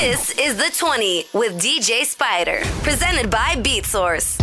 This is the 20 with DJ Spider, presented by BeatSource.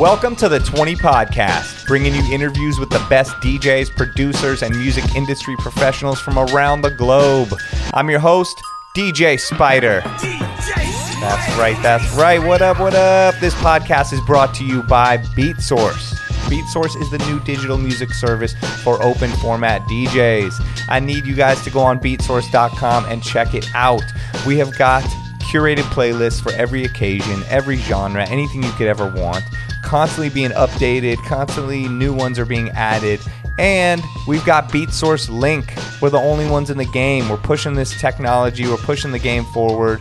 Welcome to the 20 Podcast, bringing you interviews with the best DJs, producers, and music industry professionals from around the globe. I'm your host, DJ Spider. That's right, that's right. What up, what up? This podcast is brought to you by BeatSource. BeatSource is the new digital music service for open format DJs. I need you guys to go on beatsource.com and check it out. We have got curated playlists for every occasion, every genre, anything you could ever want, constantly being updated, constantly new ones are being added. And we've got BeatSource Link. We're the only ones in the game. We're pushing this technology, we're pushing the game forward.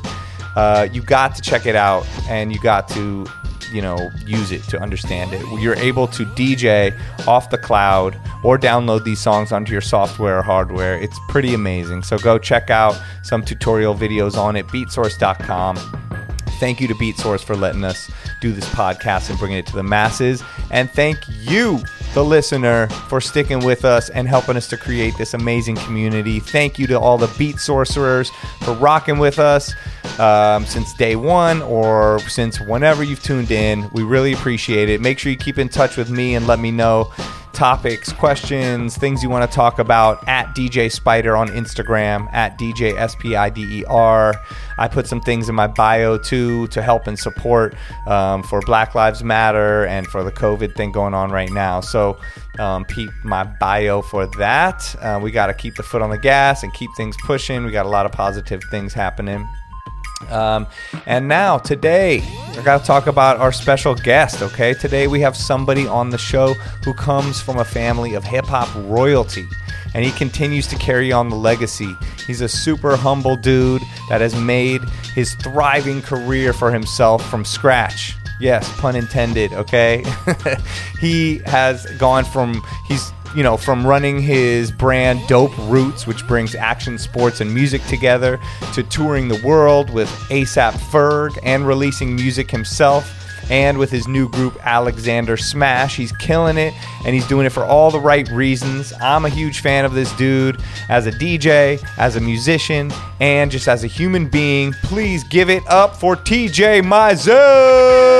Uh, you got to check it out and you got to you know use it to understand it. You're able to dj off the cloud or download these songs onto your software or hardware. It's pretty amazing. So go check out some tutorial videos on it. Beatsource.com thank you to beatsource for letting us do this podcast and bringing it to the masses and thank you the listener for sticking with us and helping us to create this amazing community. Thank you to all the beat sorcerers for rocking with us um, since day one or since whenever you've tuned in. We really appreciate it. Make sure you keep in touch with me and let me know topics, questions, things you want to talk about at DJ Spider on Instagram, at DJ S P I D E R. I put some things in my bio too to help and support um, for Black Lives Matter and for the COVID thing going on right now. So, um, peep my bio for that. Uh, we got to keep the foot on the gas and keep things pushing. We got a lot of positive things happening. Um, and now, today, I got to talk about our special guest, okay? Today, we have somebody on the show who comes from a family of hip hop royalty, and he continues to carry on the legacy. He's a super humble dude that has made his thriving career for himself from scratch. Yes, pun intended, okay? he has gone from, he's you know, from running his brand Dope Roots, which brings action sports and music together, to touring the world with ASAP Ferg and releasing music himself. And with his new group Alexander Smash, he's killing it and he's doing it for all the right reasons. I'm a huge fan of this dude as a DJ, as a musician, and just as a human being. Please give it up for TJ Mizell.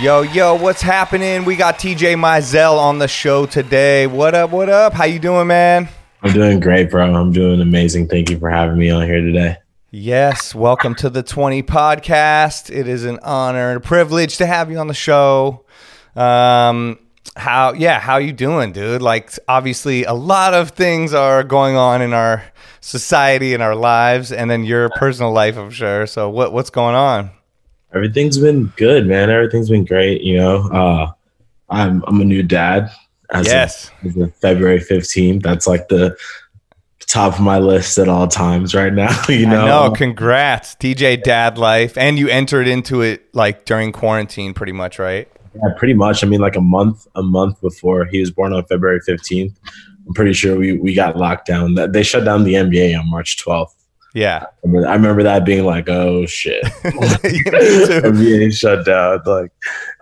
Yo, yo, what's happening? We got TJ Mizell on the show today. What up, what up? How you doing, man? I'm doing great, bro. I'm doing amazing. Thank you for having me on here today. Yes, welcome to the 20 podcast. It is an honor and a privilege to have you on the show. Um how yeah, how you doing, dude? Like obviously a lot of things are going on in our society and our lives and then your personal life, I'm sure. So what what's going on? Everything's been good, man. Everything's been great. You know, uh, I'm I'm a new dad. As yes. Of, as of February 15th. That's like the top of my list at all times right now. You know. No, congrats, DJ Dad Life, and you entered into it like during quarantine, pretty much, right? Yeah, pretty much. I mean, like a month a month before he was born on February 15th. I'm pretty sure we we got locked down. They shut down the NBA on March 12th. Yeah, I remember, I remember that being like, oh shit, NBA shut down. Like,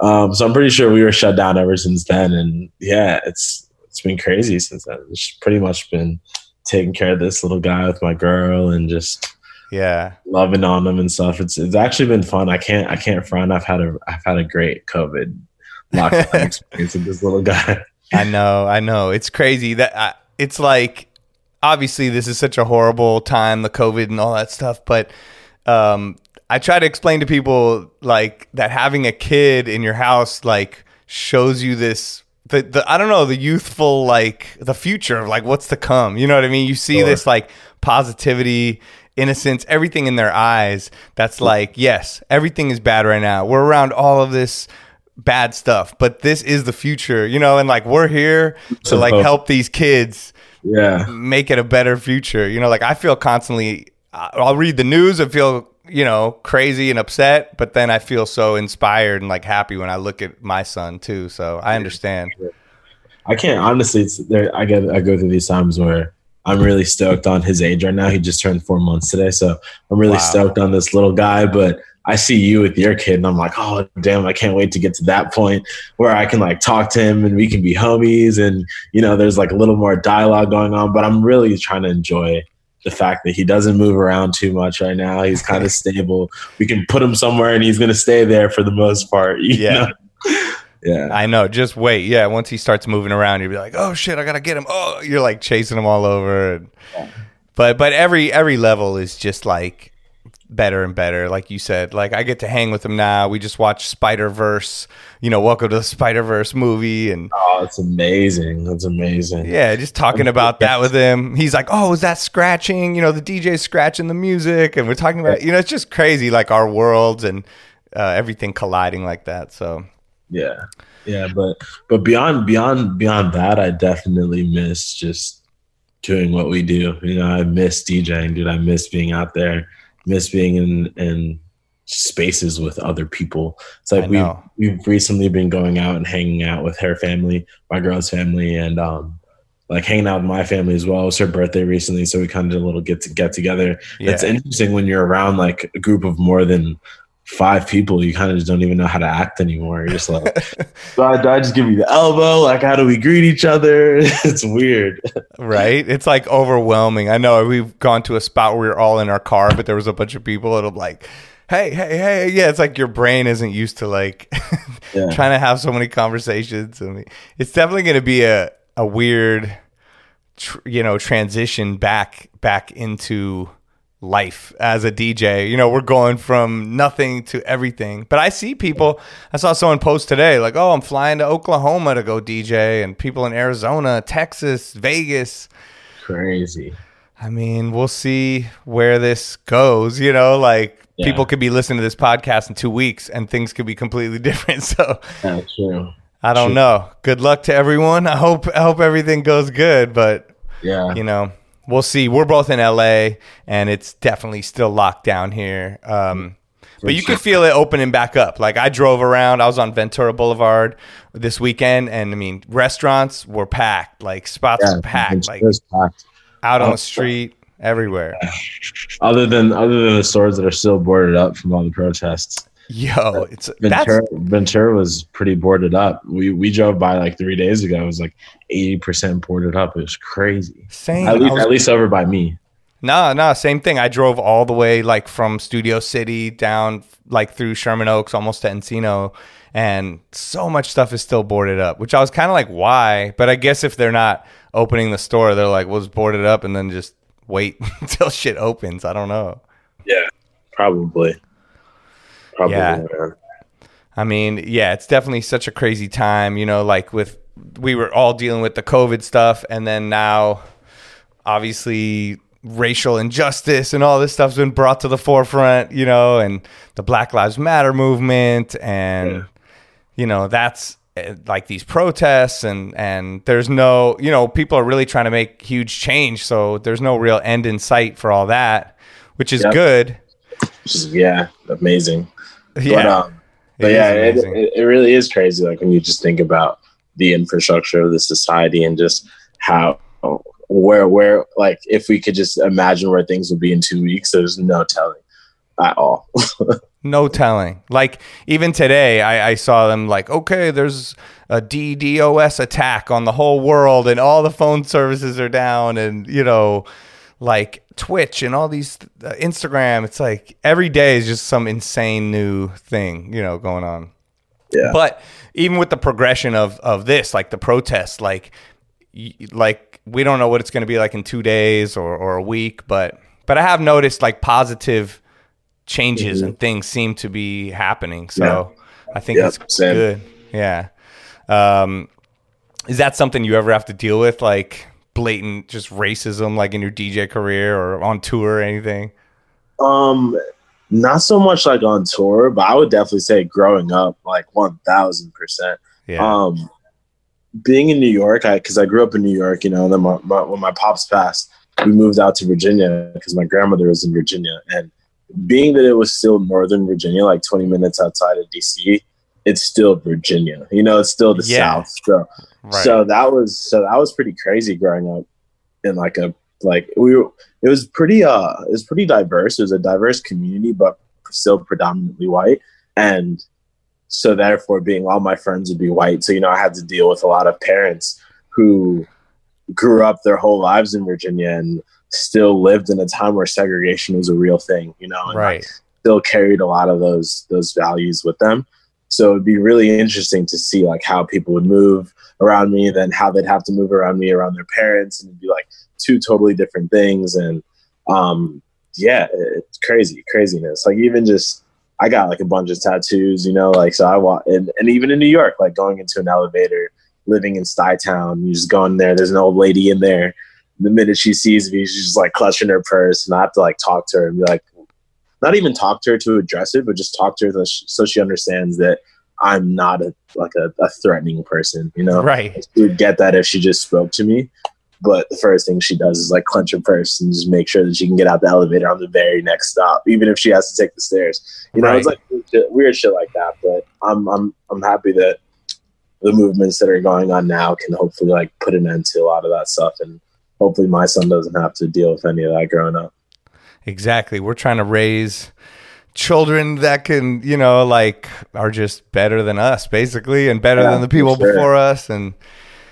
um, so I'm pretty sure we were shut down ever since then, and yeah, it's it's been crazy since then. It's pretty much been taking care of this little guy with my girl and just yeah loving on them and stuff. It's it's actually been fun. I can't I can't front. I've had a I've had a great COVID lockdown experience with this little guy. I know, I know. It's crazy that I, it's like obviously this is such a horrible time, the COVID and all that stuff, but um, I try to explain to people like that having a kid in your house like shows you this the, the I don't know the youthful like the future of like what's to come. You know what I mean? You see sure. this like positivity, innocence, everything in their eyes. That's like yes, everything is bad right now. We're around all of this bad stuff, but this is the future. You know, and like we're here to like help these kids yeah. make it a better future. You know like i feel constantly i'll read the news and feel you know crazy and upset but then i feel so inspired and like happy when i look at my son too. So i understand. I can't honestly it's there i get i go through these times where i'm really stoked on his age right now. He just turned four months today so i'm really wow. stoked on this little guy but I see you with your kid and I'm like, oh damn, I can't wait to get to that point where I can like talk to him and we can be homies and you know, there's like a little more dialogue going on. But I'm really trying to enjoy the fact that he doesn't move around too much right now. He's kind of stable. We can put him somewhere and he's going to stay there for the most part. yeah. Know? yeah. I know. Just wait. Yeah. Once he starts moving around, you'll be like, oh shit, I got to get him. Oh, you're like chasing him all over. And, yeah. But, but every, every level is just like, better and better. Like you said, like I get to hang with him now. We just watched Spider Verse. You know, welcome to the Spider Verse movie, and oh, it's amazing. That's amazing. Yeah, just talking about that with him. He's like, "Oh, is that scratching? You know, the DJ scratching the music," and we're talking about, you know, it's just crazy, like our worlds and uh, everything colliding like that. So yeah, yeah, but but beyond beyond beyond that, I definitely miss just doing what we do. You know, I miss DJing, dude. I miss being out there miss being in in spaces with other people. It's like we we've, we've recently been going out and hanging out with her family, my girl's family, and um like hanging out with my family as well. It was her birthday recently, so we kind of did a little get to get together. Yeah. It's interesting when you're around like a group of more than five people, you kind of just don't even know how to act anymore. You're just like, do, I, do I just give you the elbow? Like, how do we greet each other? it's weird. right? It's like overwhelming. I know we've gone to a spot where we are all in our car, but there was a bunch of people, I'm like, hey, hey, hey. Yeah, it's like your brain isn't used to like yeah. trying to have so many conversations. I mean, it's definitely going to be a, a weird, tr- you know, transition back back into life as a DJ. You know, we're going from nothing to everything. But I see people, I saw someone post today, like, oh, I'm flying to Oklahoma to go DJ, and people in Arizona, Texas, Vegas. Crazy. I mean, we'll see where this goes. You know, like yeah. people could be listening to this podcast in two weeks and things could be completely different. So, yeah, true. I don't true. know. Good luck to everyone. I hope I hope everything goes good, but yeah, you know, we'll see. We're both in LA, and it's definitely still locked down here. Um, but you could feel it opening back up. Like I drove around, I was on Ventura Boulevard this weekend, and I mean, restaurants were packed, like spots yeah, were packed, like packed. out on the street, everywhere. Other than other than the stores that are still boarded up from all the protests. Yo, it's Ventura, Ventura was pretty boarded up. We we drove by like three days ago. It was like eighty percent boarded up. It was crazy. Same. At least, was, at least over by me. Nah, nah. same thing. I drove all the way like from Studio City down like through Sherman Oaks, almost to Encino, and so much stuff is still boarded up. Which I was kind of like, why? But I guess if they're not opening the store, they're like, "Was board it up," and then just wait until shit opens. I don't know. Yeah, probably. Probably. Yeah. I mean, yeah, it's definitely such a crazy time, you know, like with we were all dealing with the COVID stuff and then now obviously racial injustice and all this stuff's been brought to the forefront, you know, and the Black Lives Matter movement and yeah. you know, that's eh, like these protests and and there's no, you know, people are really trying to make huge change, so there's no real end in sight for all that, which is yep. good. Yeah, amazing. Yeah. But, um, but it yeah, it, it, it really is crazy. Like when you just think about the infrastructure of the society and just how where where like if we could just imagine where things would be in two weeks, there's no telling at all. no telling. Like even today, I, I saw them like, okay, there's a DDoS attack on the whole world, and all the phone services are down, and you know, like Twitch and all these uh, Instagram. It's like every day is just some insane new thing, you know, going on. Yeah. But even with the progression of of this, like the protest, like like we don't know what it's going to be like in two days or or a week, but but I have noticed like positive changes mm-hmm. and things seem to be happening. So yeah. I think yep, it's same. good. Yeah. Um, is that something you ever have to deal with, like blatant just racism, like in your DJ career or on tour or anything? Um, not so much like on tour, but I would definitely say growing up, like one thousand percent. Um, being in New York, I because I grew up in New York, you know, and then my, my, when my pops passed, we moved out to Virginia because my grandmother was in Virginia, and being that it was still Northern Virginia, like twenty minutes outside of DC, it's still Virginia. You know, it's still the yeah. South. So, right. so that was so that was pretty crazy growing up in like a like we were, it was pretty uh it was pretty diverse. It was a diverse community, but still predominantly white. And so therefore being all my friends would be white. So, you know, I had to deal with a lot of parents who grew up their whole lives in Virginia and still lived in a time where segregation was a real thing, you know, and Right. still carried a lot of those those values with them. So it'd be really interesting to see like how people would move around me, then how they'd have to move around me around their parents, and it'd be like two totally different things. And um, yeah, it's crazy, craziness. Like even just I got like a bunch of tattoos, you know, like so I want and, and even in New York, like going into an elevator, living in Stuytown, you just go in there, there's an old lady in there. The minute she sees me, she's just like clutching her purse, and I have to like talk to her and be like, not even talk to her to address it, but just talk to her so she- understands that I'm not a like a, a threatening person, you know. Right. She would get that if she just spoke to me. But the first thing she does is like clench her purse and just make sure that she can get out the elevator on the very next stop, even if she has to take the stairs. You know, it's like weird weird shit like that. But I'm I'm I'm happy that the movements that are going on now can hopefully like put an end to a lot of that stuff, and hopefully my son doesn't have to deal with any of that growing up. Exactly. We're trying to raise children that can, you know, like are just better than us, basically, and better Yeah, than the people sure. before us, and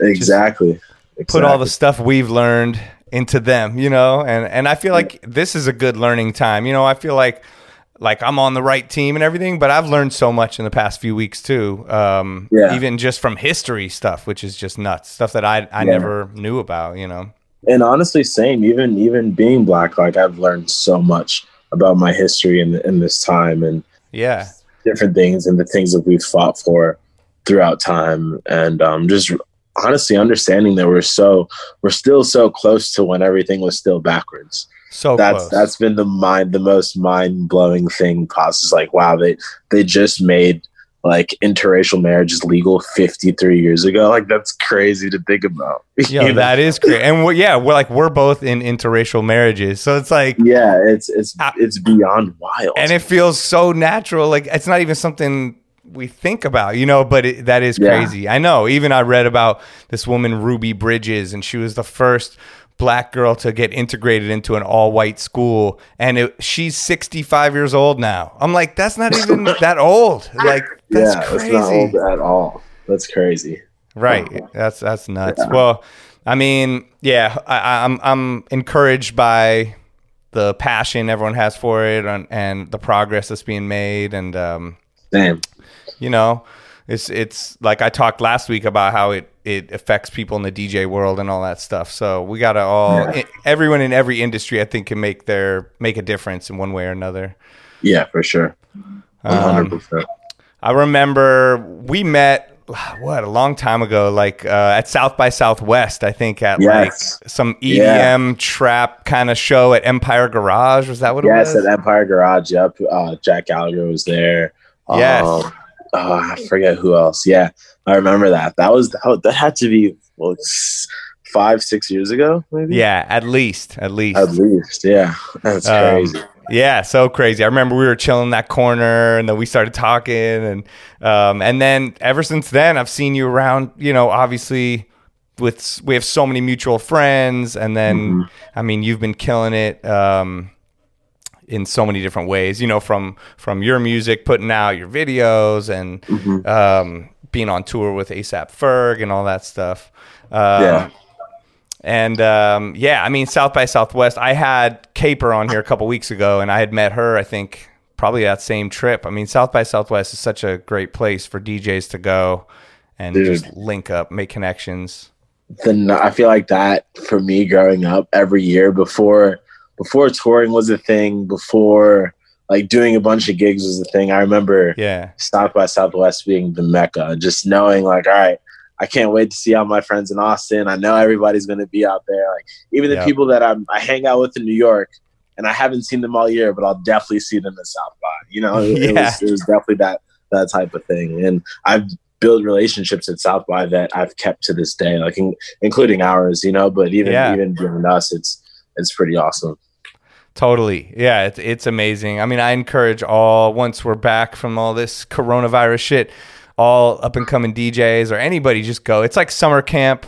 Exactly. put all the stuff we've learned into them, you know. And and I feel like this is a good learning time. You know, I feel like like I'm on the right team and everything, but I've learned so much in the past few weeks too. Um, Yeah. even just from history stuff, which is just nuts, stuff that I I Yeah. never knew about. You know. And honestly same even even being black like i've learned so much about my history in, in this time and Yeah. different things and the things that we've fought for throughout time and um, just honestly understanding that we're so we're still so close to when everything was still backwards So that's close. that's been the mind the most mind-blowing thing possible like wow they they just made like interracial marriage is legal 53 years ago like that's crazy to think about know? that is crazy. And we're, yeah, we're like we're both in interracial marriages, so it's like, yeah it's it's Ah. it's beyond wild and it feels so natural. Like it's not even something we think about, you know. But it, that is Yeah. crazy. I know. Even I read about this woman, Ruby Bridges, and she was the first black girl to get integrated into an all-white school, and it, she's 65 years old now. I'm like, that's not even that old. Like that's yeah, crazy. it's not old at all. That's crazy. Right. That's that's nuts. Well, I mean, yeah, I, I- I'm I'm encouraged by the passion everyone has for it and, and the progress that's being made, and um, Damn. you know, it's it's like I talked last week about how it it affects people in the DJ world and all that stuff. So we gotta all Yeah. everyone in every industry, I think, can make their make a difference in one way or another. Yeah, for sure. One hundred Um, percent. I remember we met what a long time ago, like uh, at South by Southwest. I think at Yes. like some Yeah. EDM trap kind of show at Empire Garage. Was that what Yes, it was? Yes, at Empire Garage. Yep. Uh, Jack Gallagher was there. Yes. Um, oh, I forget who else. Yeah, I remember that. That was that, that had to be well, five, six years ago, maybe. yeah, at least, at least. At least, yeah. That's Um, crazy. Yeah, so crazy. I remember we were chilling in that corner, and then we started talking, and um, and then ever since then, I've seen you around. You know, obviously, with we have so many mutual friends, and then Mm-hmm. I mean, you've been killing it um, in so many different ways. You know, from from your music, putting out your videos, and Mm-hmm. um, being on tour with ASAP Ferg and all that stuff. Um, Yeah. And um, yeah, I mean South by Southwest. I had Caper on here a couple weeks ago, and I had met her. I think probably that same trip. I mean South by Southwest is such a great place for DJs to go and Dude. just link up, make connections. then I feel like that for me growing up every year before before touring was a thing, before like doing a bunch of gigs was a thing. I remember Yeah, South by Southwest being the mecca, just knowing like, all right, I can't wait to see all my friends in Austin. I know everybody's gonna be out there. Like even the Yeah. people that I'm, I hang out with in New York, and I haven't seen them all year, but I'll definitely see them in South by. You know, it, it was it was definitely that that type of thing, and I've built relationships at South by that I've kept to this day, like in, including ours. You know, but even Yeah. even beyond us, it's it's pretty awesome. totally. Yeah, it's it's amazing. I mean, I encourage all once we're back from all this coronavirus shit, all up and coming DJs or anybody just go. It's like summer camp,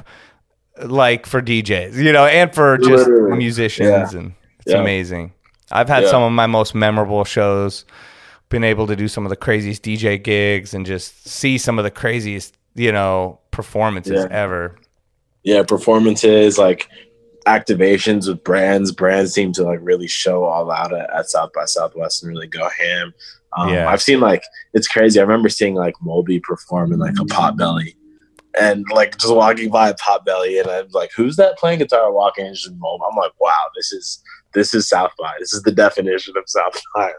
like for DJs, you know, and for just Literally. musicians, and it's Yeah. amazing. I've had Yeah. some of my most memorable shows. Been able to do some of the craziest DJ gigs and just see some of the craziest, you know, performances Yeah. ever. yeah performances like activations with brands. Brands seem to like really show all out at, at South by Southwest and really go ham. Um, yeah. I've seen like it's crazy. I remember seeing like Moby perform in like a pot belly, and like just walking by a pot belly, and I'm like, "Who's that playing guitar walking into Moby?" I'm like, "Wow, this is this is South by. This is the definition of South by."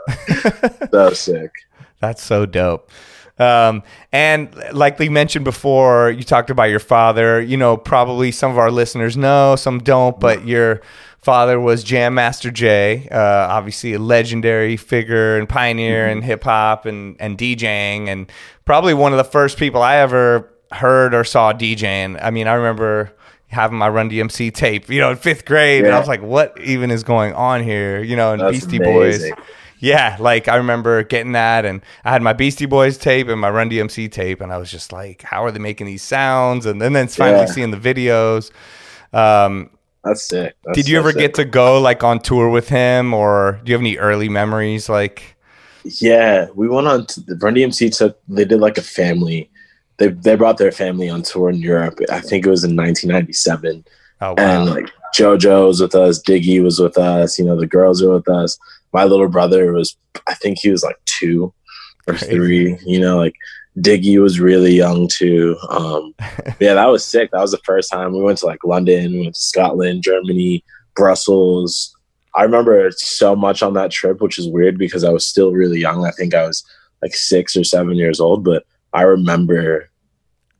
so sick. That's so dope. Um, and like we mentioned before, you talked about your father. You know, probably some of our listeners know, some don't, but your father was Jam Master Jay, uh, obviously a legendary figure and pioneer mm-hmm. in hip hop and, and DJing, and probably one of the first people I ever heard or saw DJing. I mean, I remember having my Run DMC tape, you know, in fifth grade, yeah. and I was like, "What even is going on here?" You know, and That's Beastie amazing. Boys yeah, like I remember getting that, and I had my Beastie Boys tape and my Run DMC tape, and I was just like, "How are they making these sounds?" And then then finally yeah. seeing the videos. Um, That's sick. That's did you ever sick. get to go like on tour with him, or do you have any early memories? Like, yeah, we went on to, the Run DMC took. They did like a family. They they brought their family on tour in Europe. I think it was in 1997. Oh, wow. And like JoJo was with us, Diggy was with us. You know, the girls are with us my little brother was I think he was like two or three, you know, like Diggy was really young too. Um, yeah, that was sick. That was the first time we went to like London, we went to Scotland, Germany, Brussels. I remember so much on that trip, which is weird because I was still really young. I think I was like six or seven years old, but I remember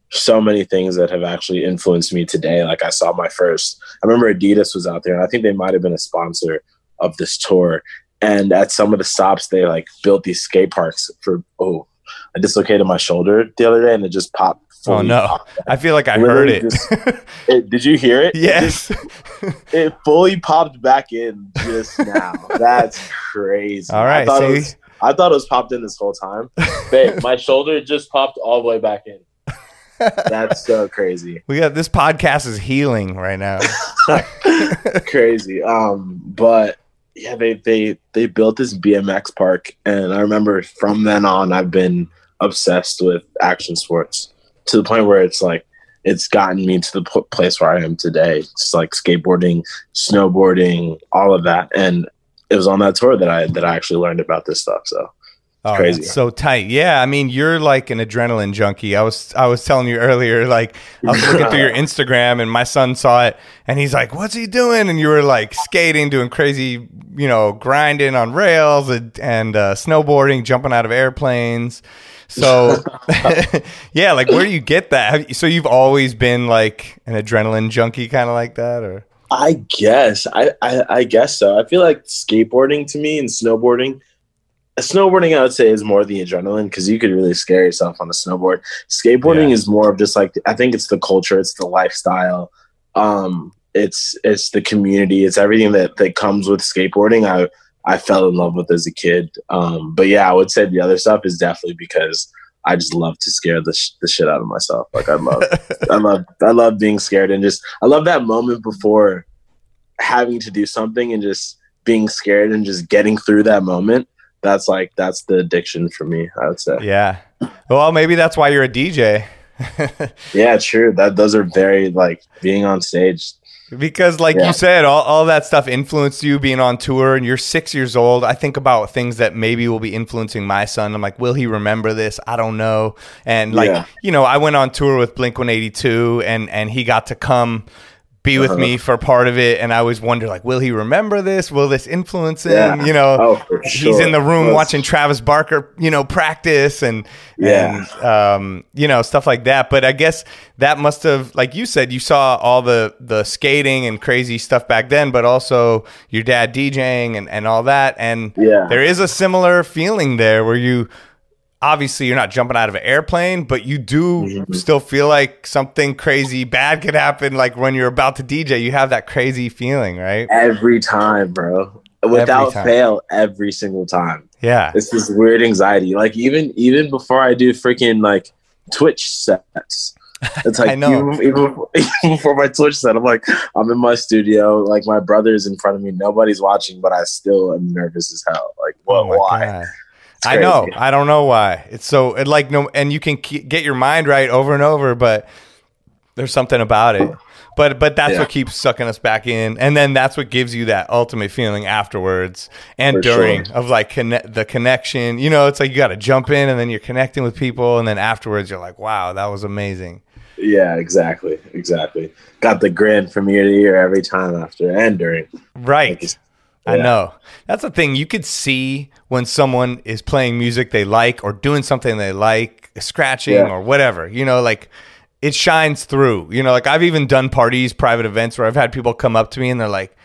so many things that have actually influenced me today. Like I saw my first, I remember Adidas was out there, and I think they might have been a sponsor of this tour and at some of the stops they like built these skate parks for oh i dislocated my shoulder the other day and it just popped oh no i feel like i heard it. Just, it. did you hear it yes it, just, it, fully popped back in just now that's crazy all right I thought, was, I thought, it was, popped in this whole time Babe, my shoulder just popped all the way back in that's so crazy. We got this podcast is healing right now. crazy. Um, but yeah, they they they built this BMX park, and I remember from then on, I've been obsessed with action sports to the point where it's like it's gotten me to the p- place where I am today. It's like skateboarding, snowboarding, all of that, and it was on that tour that I that I actually learned about this stuff. So Oh, crazy. so tight. Yeah, I mean, you're like an adrenaline junkie. I was I was telling you earlier, like I was looking through your Instagram and my son saw it and he's like, "What's he doing?" And you were like skating, doing crazy, you know, grinding on rails and, and uh, snowboarding, jumping out of airplanes. So, yeah, like where do you get that? so you've always been like an adrenaline junkie, kind of like that, or? I guess I, I I guess so. I feel like skateboarding to me and snowboarding snowboarding i would say is more the adrenaline because you could really scare yourself on a snowboard skateboarding yeah. is more of just like i think it's the culture it's the lifestyle um it's it's the community it's everything that that comes with skateboarding i i fell in love with as a kid um but yeah i would say the other stuff is definitely because i just love to scare the, sh- the shit out of myself like i love i love i love being scared and just i love that moment before having to do something and just being scared and just getting through that moment that's like that's the addiction for me. I would say. Yeah. Well, maybe that's why you're a DJ. yeah, true. That those are very like being on stage. Because, like yeah. you said, all, all that stuff influenced you being on tour, and you're six years old. I think about things that maybe will be influencing my son. I'm like, will he remember this? I don't know. And like, yeah. you know, I went on tour with Blink 182, and and he got to come be with uh-huh. me for part of it and i always wonder like will he remember this will this influence him yeah. you know oh, sure. he's in the room watching travis barker you know practice and yeah and, um, you know stuff like that but i guess that must have like you said you saw all the the skating and crazy stuff back then but also your dad djing and, and all that and yeah there is a similar feeling there where you obviously you're not jumping out of an airplane, but you do mm-hmm. still feel like something crazy bad could happen. Like when you're about to DJ, you have that crazy feeling, right? Every time, bro. Without every time. fail, every single time. Yeah. It's this weird anxiety. Like even even before I do freaking like Twitch sets. It's like even, even, even before my Twitch set, I'm like, I'm in my studio, like my brother's in front of me, nobody's watching, but I still am nervous as hell. Like, what? Oh why? God. I know. I don't know why. It's so it like no, and you can get your mind right over and over, but There's something about it. But but that's Yeah. what keeps sucking us back in, and then that's what gives you that ultimate feeling afterwards and For during sure. of like conne- the connection. You know, it's like you got to jump in, and then you're connecting with people, and then afterwards you're like, wow, that was amazing. Yeah, exactly, exactly. Got the grin from ear to ear every time after and during. Right. I Yeah. know. That's the thing. You could see when someone is playing music they like or doing something they like, scratching Yeah. or whatever. You know, like it shines through. You know, like I've even done parties, private events where I've had people come up to me and they're like,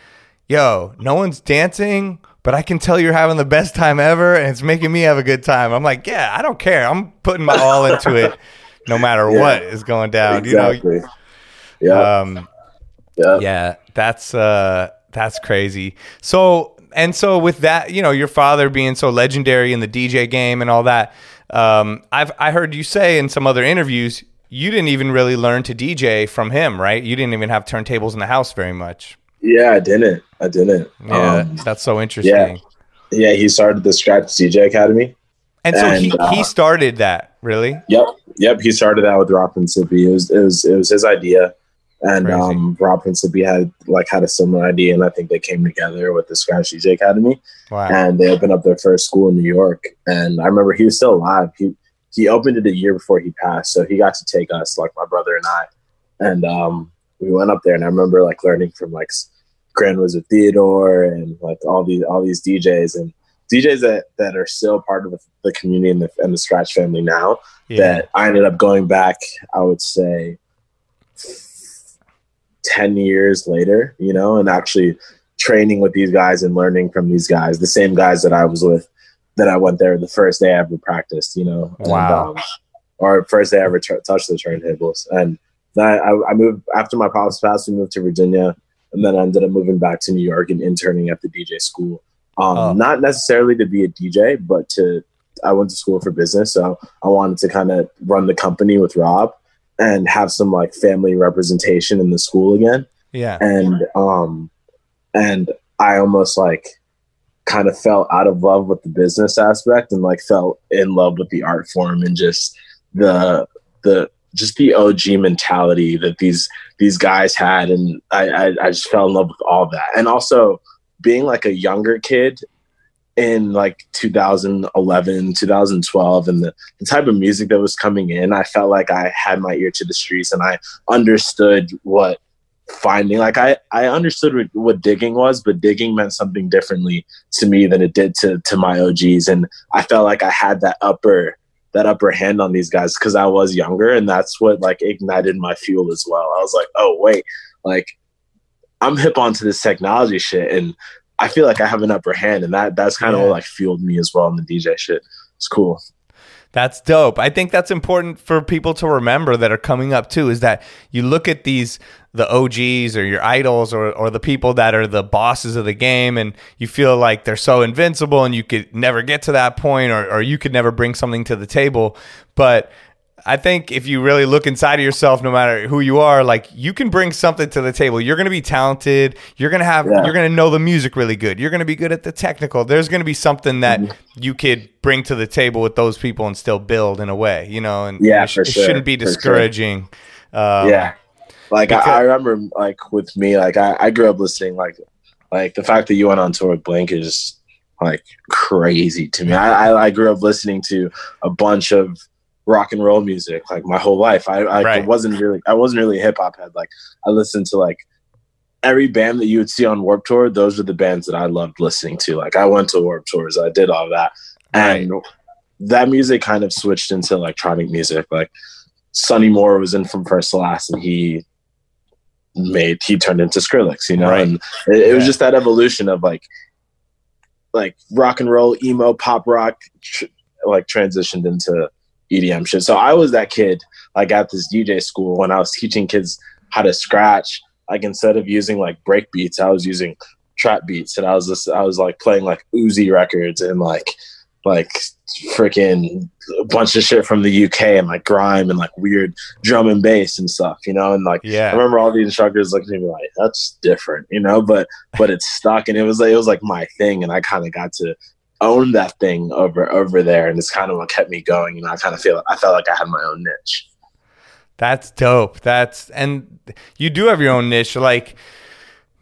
yo, no one's dancing, but I can tell you're having the best time ever and it's making me have a good time. I'm like, yeah, I don't care. I'm putting my all into it no matter Yeah. what is going down. Exactly. You yeah, know, um, yeah. yeah, that's uh that's crazy. So and so with that, you know, your father being so legendary in the DJ game and all that, um, I've I heard you say in some other interviews you didn't even really learn to DJ from him, right? You didn't even have turntables in the house very much. Yeah, I didn't. I didn't. Yeah, Um, that's so interesting. yeah. yeah, he started the Scratch DJ Academy. And so he, uh, he started that, really? Yep, yep. He started that with Rob Principe. It was it was it was his idea, and um, Rob Principe had like had a similar idea, and I think they came together with the Scratch DJ Academy, Wow. and they opened up their first school in New York. And I remember he was still alive. He he opened it a year before he passed, so he got to take us, like my brother and I, and um, we went up there. And I remember like learning from like Grand Wizard Theodore and like all these all these DJs and DJs that, that are still part of the, the community and the, and the Scratch family now yeah. that I ended up going back, I would say 10 years later, you know, and actually training with these guys and learning from these guys, the same guys that I was with, that I went there the first day I ever practiced, you know, and, um, or first day I ever t- touched the turntables. And then I, I moved after my pops passed, we moved to Virginia, and then I ended up moving back to New York and interning at the DJ school. Um, Oh. Not necessarily to be a DJ, but to I went to school for business, so I wanted to kind of run the company with Rob and have some like family representation in the school again. yeah. And um, and I almost like kind of fell out of love with the business aspect and like fell in love with the art form and just the the just the OG mentality that these these guys had, and I, I I just fell in love with all that, and also being like a younger kid in like 2011 2012 and the, the type of music that was coming in i felt like i had my ear to the streets and i understood what finding like i i understood what, what digging was but digging meant something differently to me than it did to to my og's and i felt like i had that upper that upper hand on these guys because i was younger and that's what like ignited my fuel as well. I was like oh wait like i'm hip onto this technology shit and i feel like i have an upper hand and that that's kind of Yeah. like fueled me as well in the dj shit it's cool That's dope. I think that's important for people to remember that are coming up too is that you look at these the OGs or your idols or or the people that are the bosses of the game and you feel like they're so invincible and you could never get to that point or or you could never bring something to the table. But I think if you really look inside of yourself, no matter who you are, like you can bring something to the table. You're going to be talented. You're going to have, Yeah. you're going to know the music really good. You're going to be good at the technical. There's going to be something that Mm-hmm. you could bring to the table with those people and still build in a way, you know, and Yeah, it, sh- sure, shouldn't be for sure. discouraging. Um, yeah like because- I, I remember like with me like I, I grew up listening like like the fact that you went on tour with blink is like crazy to me I, I i grew up listening to a bunch of rock and roll music like my whole life. I i Right. wasn't really i wasn't really a hip-hop head. Like i listened to like every band that you would see on Warped Tour those are the bands that i loved listening to. Like i went to Warped Tours. I did all that. And that music kind of switched into electronic music. Like Sonny Moore was in from first to last, and he made he turned into Skrillex, you know, Right. and it, it was Yeah. just that evolution of like like rock and roll, emo, pop rock, tr- like transitioned into EDM shit. So I was that kid like at this DJ school when I was teaching kids how to scratch. Like instead of using like break beats, I was using trap beats, and I was just I was like playing like Uzi records and like like freaking a bunch of shit from the UK and like grime and like weird drum and bass and stuff, you know, and like yeah, I remember all the instructors looking at me like, "That's different," you know, but but it's stuck, and it was like it was like my thing, and I kind of got to own that thing over over there, and it's kind of what kept me going, You know, I kind of feel I felt like I had my own niche. That's dope. That's and you do have your own niche. Like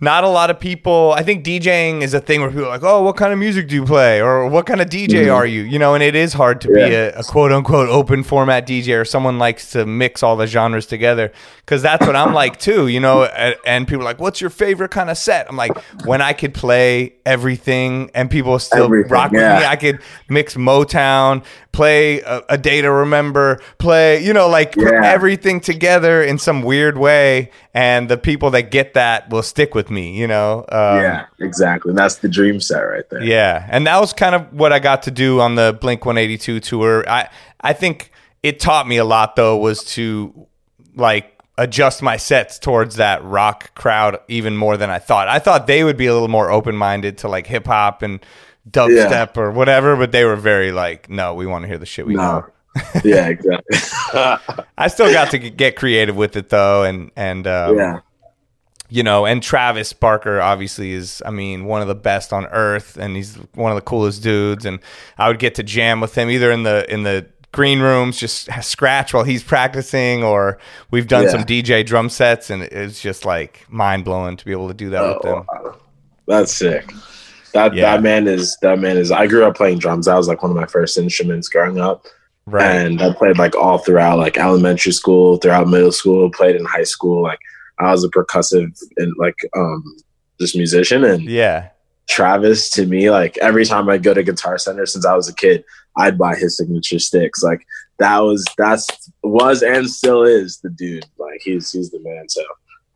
not a lot of people i think djing is a thing where people are like oh what kind of music do you play or what kind of dj mm-hmm. are you you know and it is hard to yeah. be a, a, quote unquote open format dj or someone likes to mix all the genres together because that's what i'm like too you know and, and, people are like what's your favorite kind of set i'm like when i could play everything and people still everything, rock yeah. with me i could mix motown play a, a, day to remember, play, you know, like yeah. put everything together in some weird way. And the people that get that will stick with me, you know? Um, yeah, exactly. And that's the dream set right there. Yeah. And that was kind of what I got to do on the Blink 182 tour. I, I think it taught me a lot, though, was to like adjust my sets towards that rock crowd even more than I thought. I thought they would be a little more open minded to like hip hop and dubstep yeah. or whatever, but they were very like, no, we want to hear the shit we no. know. yeah, exactly. I still got to get creative with it though, and and um, yeah, you know, and Travis Barker obviously is, I mean, one of the best on earth, and he's one of the coolest dudes. And I would get to jam with him either in the in the green rooms, just scratch while he's practicing, or we've done yeah. some DJ drum sets, and it's just like mind blowing to be able to do that oh, with them. Wow. That's sick. That yeah. that man is that man is. I grew up playing drums. That was like one of my first instruments growing up. Right. And I played like all throughout like elementary school, throughout middle school, played in high school. Like I was a percussive and like um just musician and yeah. Travis to me, like every time I go to Guitar Center since I was a kid, I'd buy his signature sticks. Like that was that's was and still is the dude. Like he's he's the man. So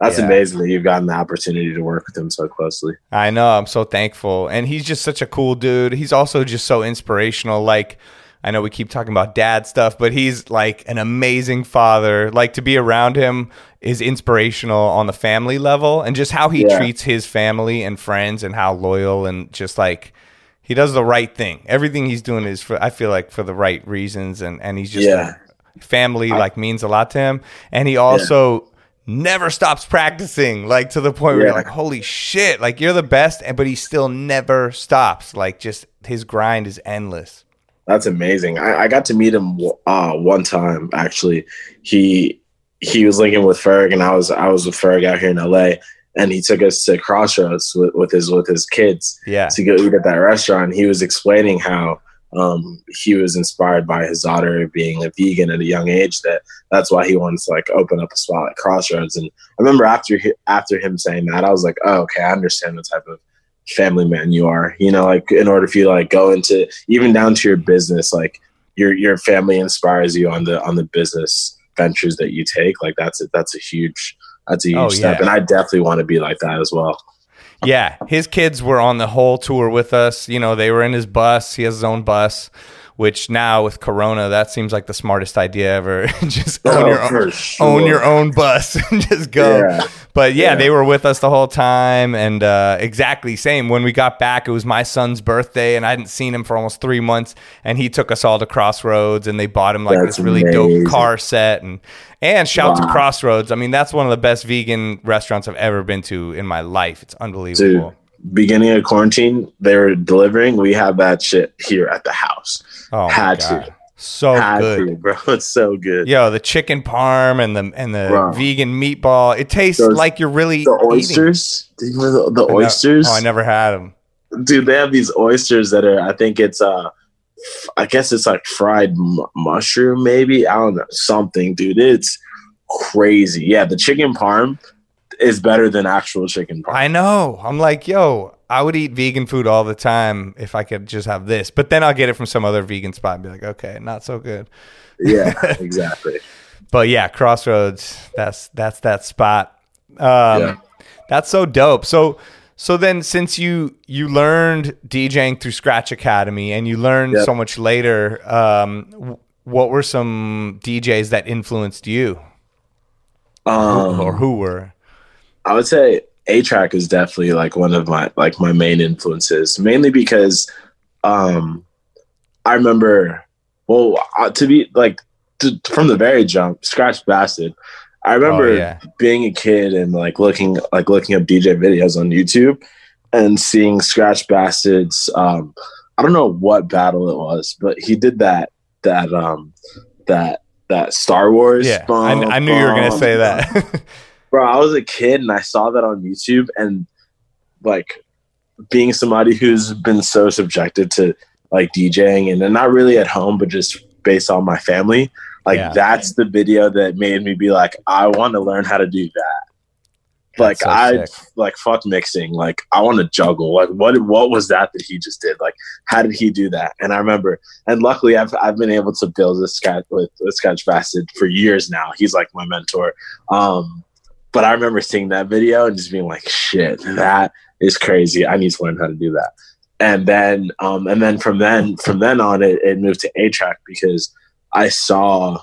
that's yeah. amazing that you've gotten the opportunity to work with him so closely. I know. I'm so thankful. And he's just such a cool dude. He's also just so inspirational. Like, I know we keep talking about dad stuff, but he's like an amazing father. Like, to be around him is inspirational on the family level and just how he yeah. treats his family and friends and how loyal and just like he does the right thing. Everything he's doing is for, I feel like, for the right reasons. And, and he's just, yeah. family like means a lot to him. And he also, never stops practicing, like to the point where yeah. you're like, holy shit, like you're the best, and but he still never stops. Like just his grind is endless. That's amazing. I, I got to meet him uh, one time actually. He he was linking with Ferg, and I was I was with Ferg out here in LA, and he took us to Crossroads with, with his with his kids. Yeah, to go eat at that restaurant. He was explaining how um, he was inspired by his daughter being a vegan at a young age. That that's why he wants to like open up a spot at Crossroads. And I remember after after him saying that, I was like, oh, okay, I understand the type of family man you are. You know, like in order for you to like go into even down to your business, like your your family inspires you on the on the business ventures that you take. Like that's a, that's a huge that's a huge oh, step, yeah. and I definitely want to be like that as well yeah, his kids were on the whole tour with us. You know, they were in his bus. He has his own bus, which now with Corona, that seems like the smartest idea ever. just oh, own your own, sure. own your own bus and just go. Yeah. But yeah, yeah, they were with us the whole time, and uh, exactly same. When we got back, it was my son's birthday, and I hadn't seen him for almost three months, and he took us all to Crossroads, and they bought him like That's this really amazing. dope car set, and and shout wow. to Crossroads. I mean, that's one of the best vegan restaurants I've ever been to in my life. It's unbelievable. Dude, beginning of quarantine, they were delivering. We have that shit here at the house. Oh, had to. So Had good, to, bro. It's so good. Yo, the chicken parm and the and the bro. vegan meatball. It tastes Those, like you're really the oysters. The, the oysters? oh, I never had them. Dude, they have these oysters that are. I think it's uh I guess it's like fried m- mushroom, maybe. I don't know something, dude. It's crazy. Yeah, the chicken parm is better than actual chicken parm. I know. I'm like, yo, I would eat vegan food all the time if I could just have this. But then I'll get it from some other vegan spot and be like, okay, not so good. Yeah, exactly. but yeah, Crossroads. That's that's that spot. Um, yeah. That's so dope. So so then, since you you learned DJing through Scratch Academy and you learned yep. so much later, um, what were some DJs that influenced you, um, or who were? I would say A-Trak is definitely like one of my like my main influences, mainly because um, I remember. Well, uh, to be like to, from the very jump, Skratch Bastid. I remember oh, yeah. being a kid and like looking like looking up DJ videos on YouTube and seeing Skratch Bastid's um I don't know what battle it was, but he did that that um that that Star Wars. Yeah, I, I knew you were gonna say that. bro, I was a kid and I saw that on YouTube, and like being somebody who's been so subjected to like DJing and, and not really at home, but just based on my family, like yeah. that's the video that made me be like, I want to learn how to do that. Like so I sick. like fuck mixing. Like I want to juggle. Like what what was that that he just did? Like how did he do that? And I remember, and luckily I've I've been able to build this sketch with, with Skratch Bastid for years now. He's like my mentor. Um, but I remember seeing that video and just being like, shit, that is crazy. I need to learn how to do that. And then, um, and then from then, from then on, it, it moved to A-Trak because I saw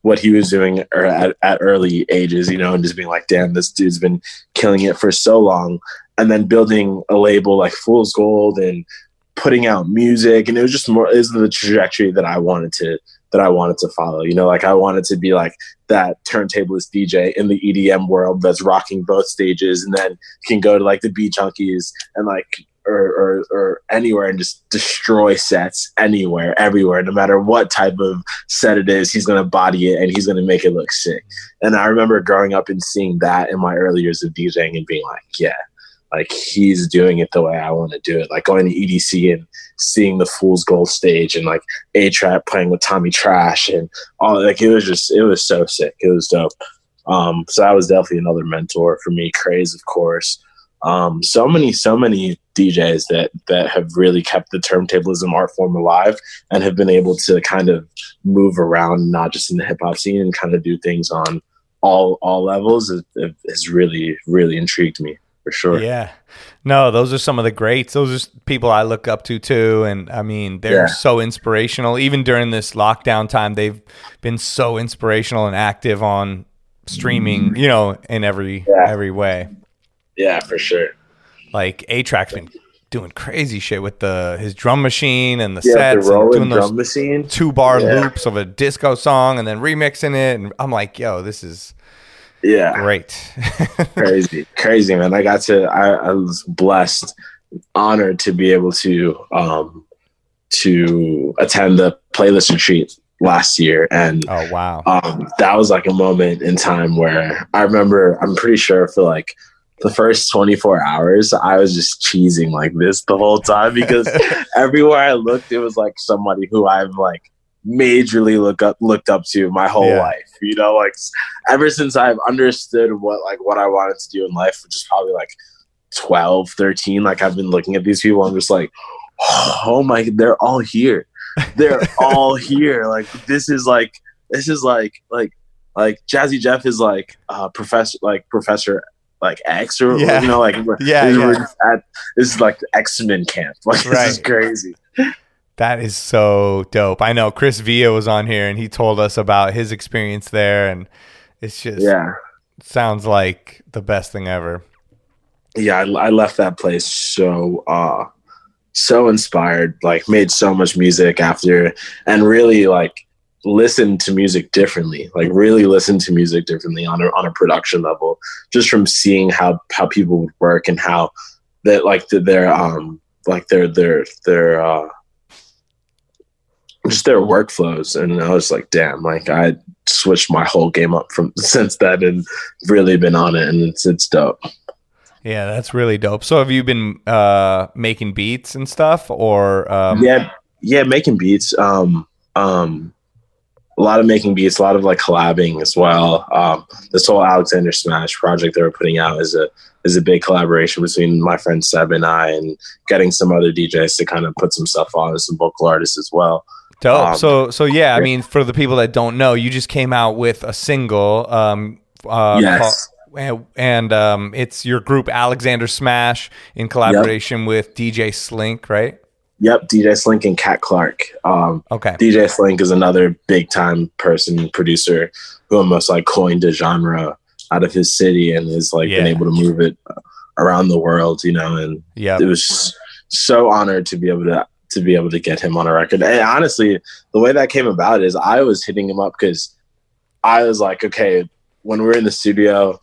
what he was doing er, at, at early ages, you know, and just being like, damn, this dude's been killing it for so long. And then building a label like Fool's Gold and putting out music. And it was just more, is the trajectory that I wanted to that I wanted to follow. You know, like I wanted to be like that turntablist DJ in the EDM world that's rocking both stages and then can go to like the beat junkies and like or, or, or anywhere and just destroy sets anywhere, everywhere, no matter what type of set it is, he's gonna body it and he's gonna make it look sick. And I remember growing up and seeing that in my early years of DJing and being like, yeah, like he's doing it the way I want to do it. Like going to EDC and seeing the Fool's Gold stage and like A-Trak playing with Tommy Trash and all like it was just it was so sick. It was dope. Um, so that was definitely another mentor for me. Craze, of course. Um, so many, so many DJs that that have really kept the turntablism art form alive and have been able to kind of move around, not just in the hip hop scene, and kind of do things on all all levels. It, it has really, really intrigued me for sure. Yeah. No, those are some of the greats. Those are people I look up to too. And I mean, they're yeah. so inspirational. Even during this lockdown time, they've been so inspirational and active on streaming, you know, in every yeah. every way. Yeah, for sure. Like A-Trak's been doing crazy shit with the his drum machine and the yeah, sets the and doing those machine. two bar loops of a disco song and then remixing it. And I'm like, yo, this is yeah. Great. crazy. Crazy, man. I got to I, I, was blessed, honored to be able to um to attend the playlist retreat last year. And oh wow. Um that was like a moment in time where I remember I'm pretty sure for like the first 24 hours I was just cheesing like this the whole time because everywhere I looked it was like somebody who I've like majorly look up looked up to my whole yeah. life. You know, like ever since I've understood what like what I wanted to do in life, which is probably like 12, 13, like I've been looking at these people, I'm just like, oh my they're all here. They're all here. Like this is like this is like like like Jazzy Jeff is like uh professor like professor like X or yeah. you know like yeah, yeah. At, this is like X Men camp. Like right. this is crazy. That is so dope. I know Chris Villa was on here and he told us about his experience there, and it's just yeah, sounds like the best thing ever. Yeah, I, I left that place so uh so inspired, like made so much music after, and really like listened to music differently like really listen to music differently on a, on a production level just from seeing how how people would work and how that like the, their um like their their their uh just their workflows. And i was like damn like i switched my whole game up from since then and really been on it and it's it's dope. Yeah that's really dope. So have you been uh making beats and stuff or um yeah yeah making beats um um a lot of making beats a lot of like collabing as well. Um this whole alexander smash project that we're putting out is a is a big collaboration between my friend seb and i and getting some other djs to kind of put some stuff on and some vocal artists as well Dope. Um, so so yeah, I mean, for the people that don't know, you just came out with a single. Um, uh, yes. Called, and um, it's your group Alexander Smash in collaboration yep. with DJ Slink, right? Yep, DJ Slink and Cat Clark. Um, okay. DJ Slink is another big time person producer who almost like coined a genre out of his city and has like yeah. been able to move it around the world, you know. And yeah, it was so honored to be able to to be able to get him on a record. And honestly, the way that came about is I was hitting him up because I was like, okay, when we were in the studio,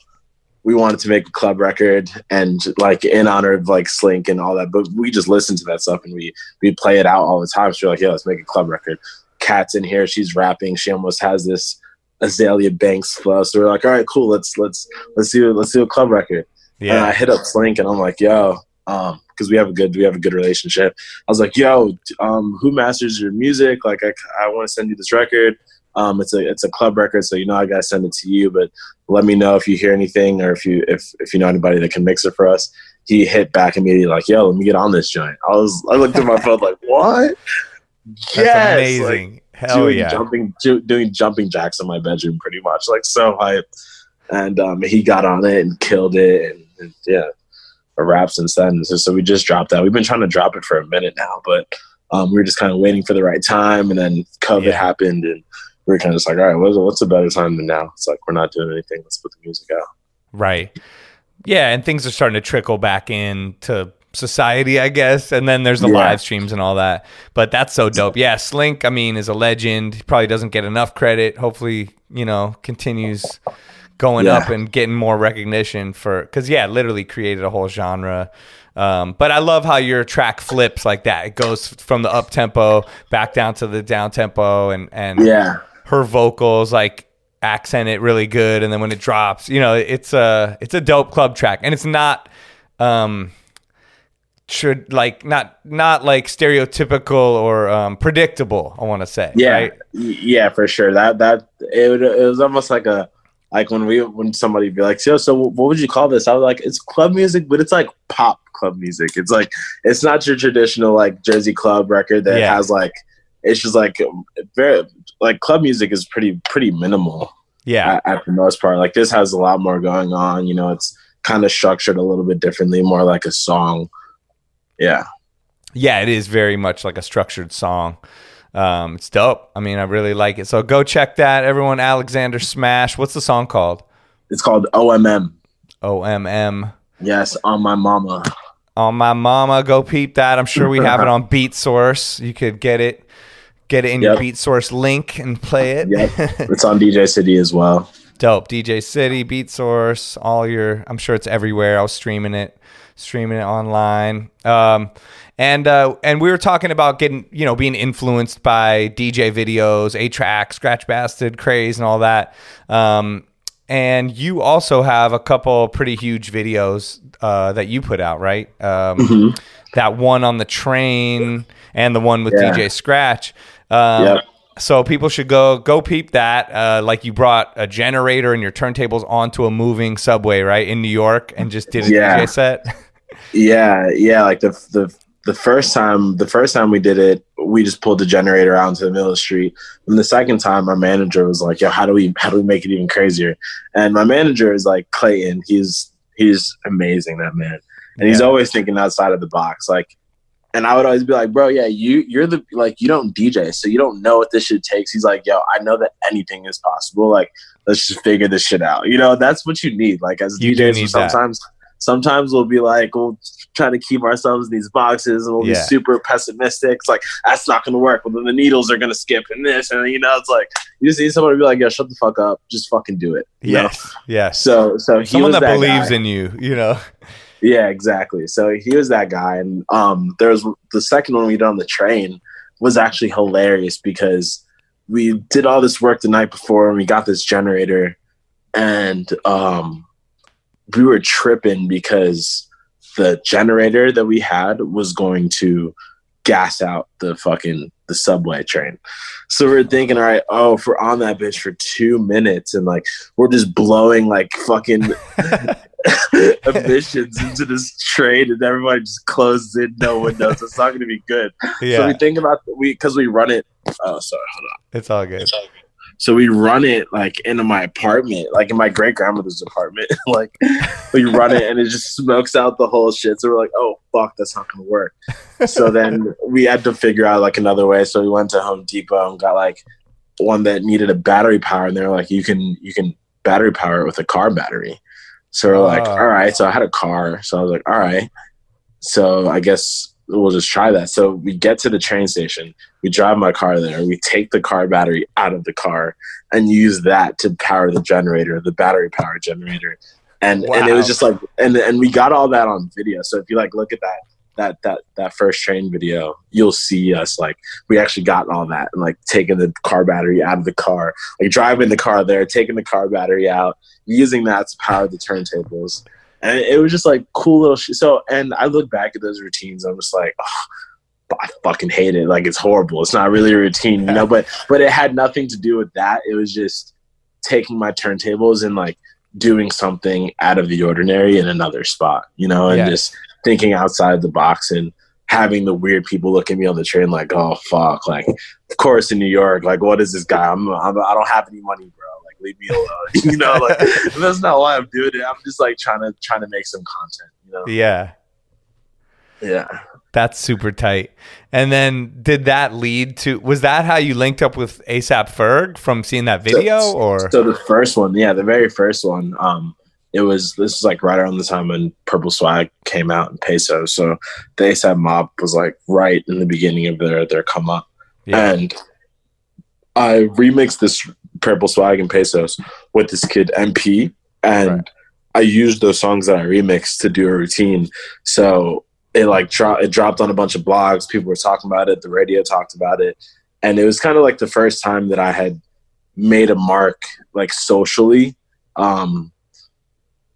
we wanted to make a club record and like in honor of like Slink and all that, but we just listened to that stuff and we we play it out all the time. So we're like, yeah, let's make a club record. Kat's in here. She's rapping. She almost has this Azealia Banks flow. So we're like, all right, cool. Let's let's let's do let's do a club record. Yeah. And I hit up Slink and I'm like, yo, um, because we have a good we have a good relationship. I was like, yo, um, who masters your music? Like, I, I want to send you this record. Um, it's a it's a club record, so you know I gotta send it to you. But let me know if you hear anything or if you if if you know anybody that can mix it for us. He hit back immediately like, yo, let me get on this joint. I was I looked at my phone like, what? That's yes, amazing. Like, Hell doing yeah. jumping doing jumping jacks in my bedroom pretty much like so hype and um, he got on it and killed it and, and yeah a rap since then so, so, we just dropped that we've been trying to drop it for a minute now but um, we were just kind of waiting for the right time and then covid yeah. happened and we were kind of just like all right what's, what's a better time than now it's like we're not doing anything let's put the music out right yeah and things are starting to trickle back into society, I guess. And then there's the yeah. live streams and all that. But that's so dope. Yeah, Slink, I mean, is a legend. He probably doesn't get enough credit. Hopefully, you know, continues going yeah. up and getting more recognition for because yeah, literally created a whole genre. Um, but I love how your track flips like that. It goes from the up tempo back down to the down tempo, and and yeah, her vocals like accent it really good, and then when it drops, you know, it's a it's a dope club track, and it's not um should like not not like stereotypical or um, predictable. I want to say. Yeah, right? yeah, for sure. That that it, would, it was almost like a like when we when somebody be like, so so what would you call this? I was like, it's club music, but it's like pop club music. It's like it's not your traditional like Jersey club record that yeah. has like it's just like very like club music is pretty pretty minimal. Yeah, at, at the most part, like this has a lot more going on. You know, it's kind of structured a little bit differently, more like a song yeah. Yeah, it is very much like a structured song. Um, it's dope. I mean, I really like it. So go check that, everyone. Alexander Smash. What's the song called? It's called OMM. OMM. Yes, on my mama. On my mama. Go peep that. I'm sure we have it on Beatsource. You could get it, get it in yep. your Beatsource link and play it. Yep. It's on DJ City as well. Dope. DJ City, Beatsource, all your. I'm sure it's everywhere. I was streaming it streaming it online. Um, and uh, and we were talking about getting you know being influenced by DJ videos, A Track, Skratch Bastid, Craze, and all that. Um, and you also have a couple pretty huge videos uh, that you put out, right? Um, mm-hmm. That one on the train and the one with yeah. DJ Scratch. Um, yep. So people should go go peep that. Uh, like you brought a generator and your turntables onto a moving subway, right, in New York, and just did a yeah. DJ set. Yeah, yeah. Like the the the first time, the first time we did it, we just pulled the generator out into the middle of the street. And the second time, my manager was like, "Yo, how do we how do we make it even crazier?" And my manager is like Clayton. He's he's amazing, that man, and yeah. he's always thinking outside of the box. Like, and I would always be like, "Bro, yeah, you you're the like you don't DJ, so you don't know what this shit takes." He's like, "Yo, I know that anything is possible. Like, let's just figure this shit out." You know, that's what you need. Like as you DJs, sometimes. That sometimes we'll be like, we'll try to keep ourselves in these boxes and we'll yeah. be super pessimistic. It's like, that's not going to work. But then the needles are going to skip and this. And, you know, it's like, you just need someone to be like, yeah, shut the fuck up. Just fucking do it. Yes. Yeah. So, so someone that, that, believes guy. in you, you know? Yeah, exactly. So he was that guy. And um, there was the second one we did on the train was actually hilarious because we did all this work the night before and we got this generator and um we were tripping because the generator that we had was going to gas out the fucking the subway train. So we're thinking, all right, oh, if we're on that bitch for two minutes and like we're just blowing like fucking emissions into this train and everybody just closes in, no windows. It's not going to be good. Yeah. So we think about we because we run it. Oh, sorry, hold on. It's all good. It's all good. So we run it like into my apartment, like in my great grandmother's apartment. like we run it and it just smokes out the whole shit. So we're like, oh fuck, that's not gonna work. so then we had to figure out like another way. So we went to Home Depot and got like one that needed a battery power, and they're like, you can you can battery power it with a car battery. So we're like, ah. all right. So I had a car, so I was like, all right. So I guess we'll just try that. So we get to the train station, we drive my car there, we take the car battery out of the car and use that to power the generator, the battery power generator. And wow. and it was just like and and we got all that on video. So if you like look at that that that that first train video, you'll see us like we actually got all that and like taking the car battery out of the car, like driving the car there, taking the car battery out, using that to power the turntables, and it was just like cool little shit. So, and I look back at those routines, I'm just like, oh, I fucking hate it. Like it's horrible. It's not really a routine, you know. But but it had nothing to do with that. It was just taking my turntables and like doing something out of the ordinary in another spot, you know, and yes. just thinking outside the box and having the weird people look at me on the train like, oh fuck, like of course in New York, like what is this guy? I'm, I'm I don't have any money, leave me alone, you know. Like that's not why I'm doing it. I'm just like trying to trying to make some content, you know. Yeah. Yeah. That's super tight. And then did that lead to was that how you linked up with ASAP Ferg from seeing that video so, or So the first one, yeah, the very first one, um, it was this was like right around the time when Purple Swag came out in Peso. So the ASAP mob was like right in the beginning of their their come up. Yeah. And I remixed this Purple Swag and Pesos with this kid MP and right. I used those songs that I remixed to do a routine. So it like dro- it dropped on a bunch of blogs. People were talking about it. The radio talked about it, and it was kind of like the first time that I had made a mark like socially. Um,